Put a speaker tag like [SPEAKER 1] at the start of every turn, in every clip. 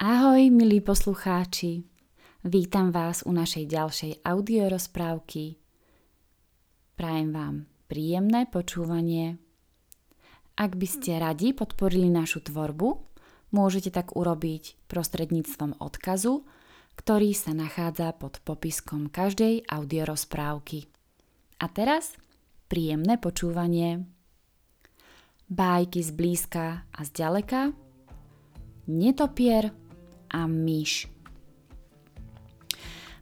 [SPEAKER 1] Ahoj, milí poslucháči. Vítam vás u našej ďalšej audiorozprávky. Prajem vám príjemné počúvanie. Ak by ste radi podporili našu tvorbu, môžete tak urobiť prostredníctvom odkazu, ktorý sa nachádza pod popiskom každej audiorozprávky. A teraz príjemné počúvanie. Bájky z blízka a z ďaleka, netopier a myš.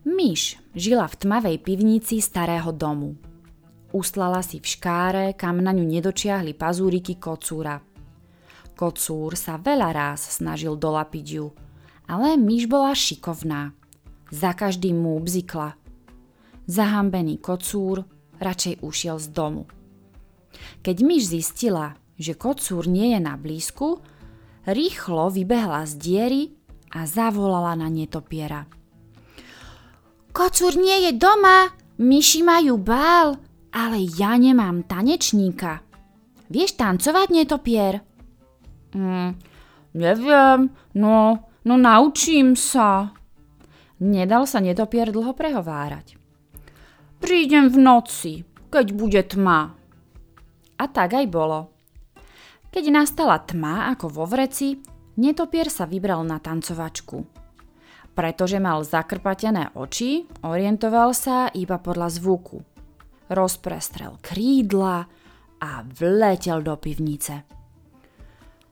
[SPEAKER 1] Myš žila v tmavej pivnici starého domu. Uslala si v škáre, kam na ňu nedočiahli pazúriky kocúra. Kocúr sa veľa ráz snažil dolapiť ju, ale myš bola šikovná. Za každým mu bzikla. Zahambený kocúr radšej ušiel z domu. Keď myš zistila, že kocúr nie je na blízku, rýchlo vybehla z diery a zavolala na netopiera. Kocúr nie je doma, myši majú bál, ale ja nemám tanečníka. Vieš tancovať, netopier?
[SPEAKER 2] Mm, neviem, no, no naučím sa.
[SPEAKER 1] Nedal sa netopier dlho prehovárať.
[SPEAKER 2] Prídem v noci, keď bude tma.
[SPEAKER 1] A tak aj bolo. Keď nastala tma ako vo vreci, netopier sa vybral na tancovačku. Pretože mal zakrpatené oči, orientoval sa iba podľa zvuku. Rozprestrel krídla a vletel do pivnice.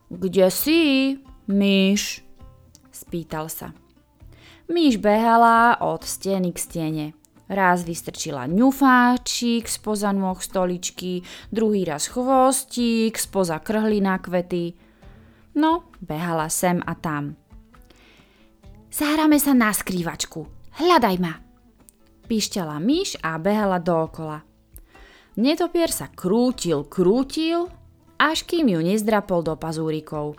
[SPEAKER 2] Kde si, myš?
[SPEAKER 1] spýtal sa. Myš behala od steny k stene. Raz vystrčila ňufáčik spoza nôh stoličky, druhý raz chvostík spoza krhly na kvety. No, behala sem a tam. Zahráme sa na skrývačku. Hľadaj ma. Píšťala myš a behala dookola. Netopier sa krútil, krútil, až kým ju nezdrapol do pazúrikov.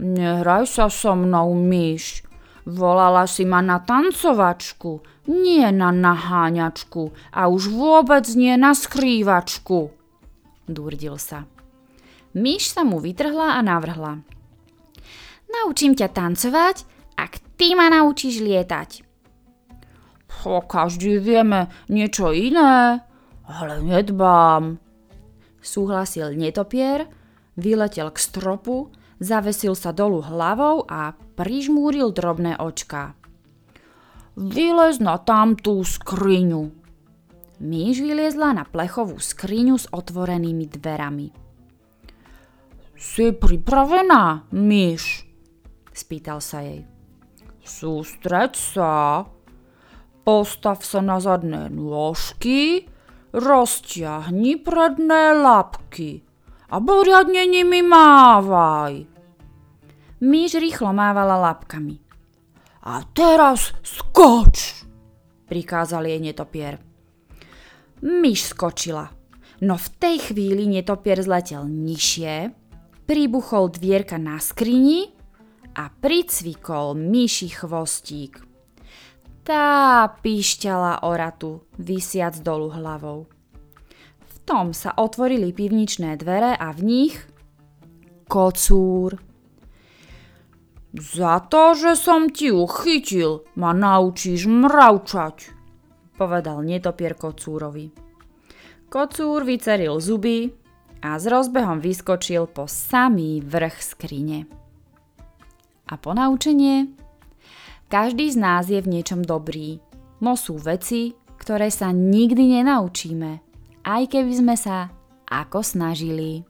[SPEAKER 2] Nehraj sa so mnou, myš, Volala si ma na tancovačku, nie na naháňačku a už vôbec nie na skrývačku.
[SPEAKER 1] Dúrdil sa. Myš sa mu vytrhla a navrhla. Naučím ťa tancovať, ak ty ma naučíš lietať.
[SPEAKER 2] Po každý vieme niečo iné, ale nedbám.
[SPEAKER 1] Súhlasil netopier, vyletel k stropu zavesil sa dolu hlavou a prižmúril drobné očka.
[SPEAKER 2] Vylez na tamtú skriňu.
[SPEAKER 1] Myš vyliezla na plechovú skriňu s otvorenými dverami.
[SPEAKER 2] Si pripravená, myš?
[SPEAKER 1] Spýtal sa jej.
[SPEAKER 2] Sústreď sa. Postav sa na zadné nôžky, roztiahni predné lapky a poriadne nimi mávaj.
[SPEAKER 1] Myš rýchlo mávala lapkami.
[SPEAKER 2] A teraz skoč, prikázal jej netopier.
[SPEAKER 1] Myš skočila, no v tej chvíli netopier zletel nižšie, pribuchol dvierka na skrini a pricvikol myši chvostík. Tá píšťala oratu, vysiac dolu hlavou tom sa otvorili pivničné dvere a v nich kocúr.
[SPEAKER 2] Za to, že som ti uchytil, ma naučíš mravčať, povedal netopier kocúrovi.
[SPEAKER 1] Kocúr vyceril zuby a s rozbehom vyskočil po samý vrch skrine. A po naučenie? Každý z nás je v niečom dobrý, no sú veci, ktoré sa nikdy nenaučíme aj keby sme sa ako snažili.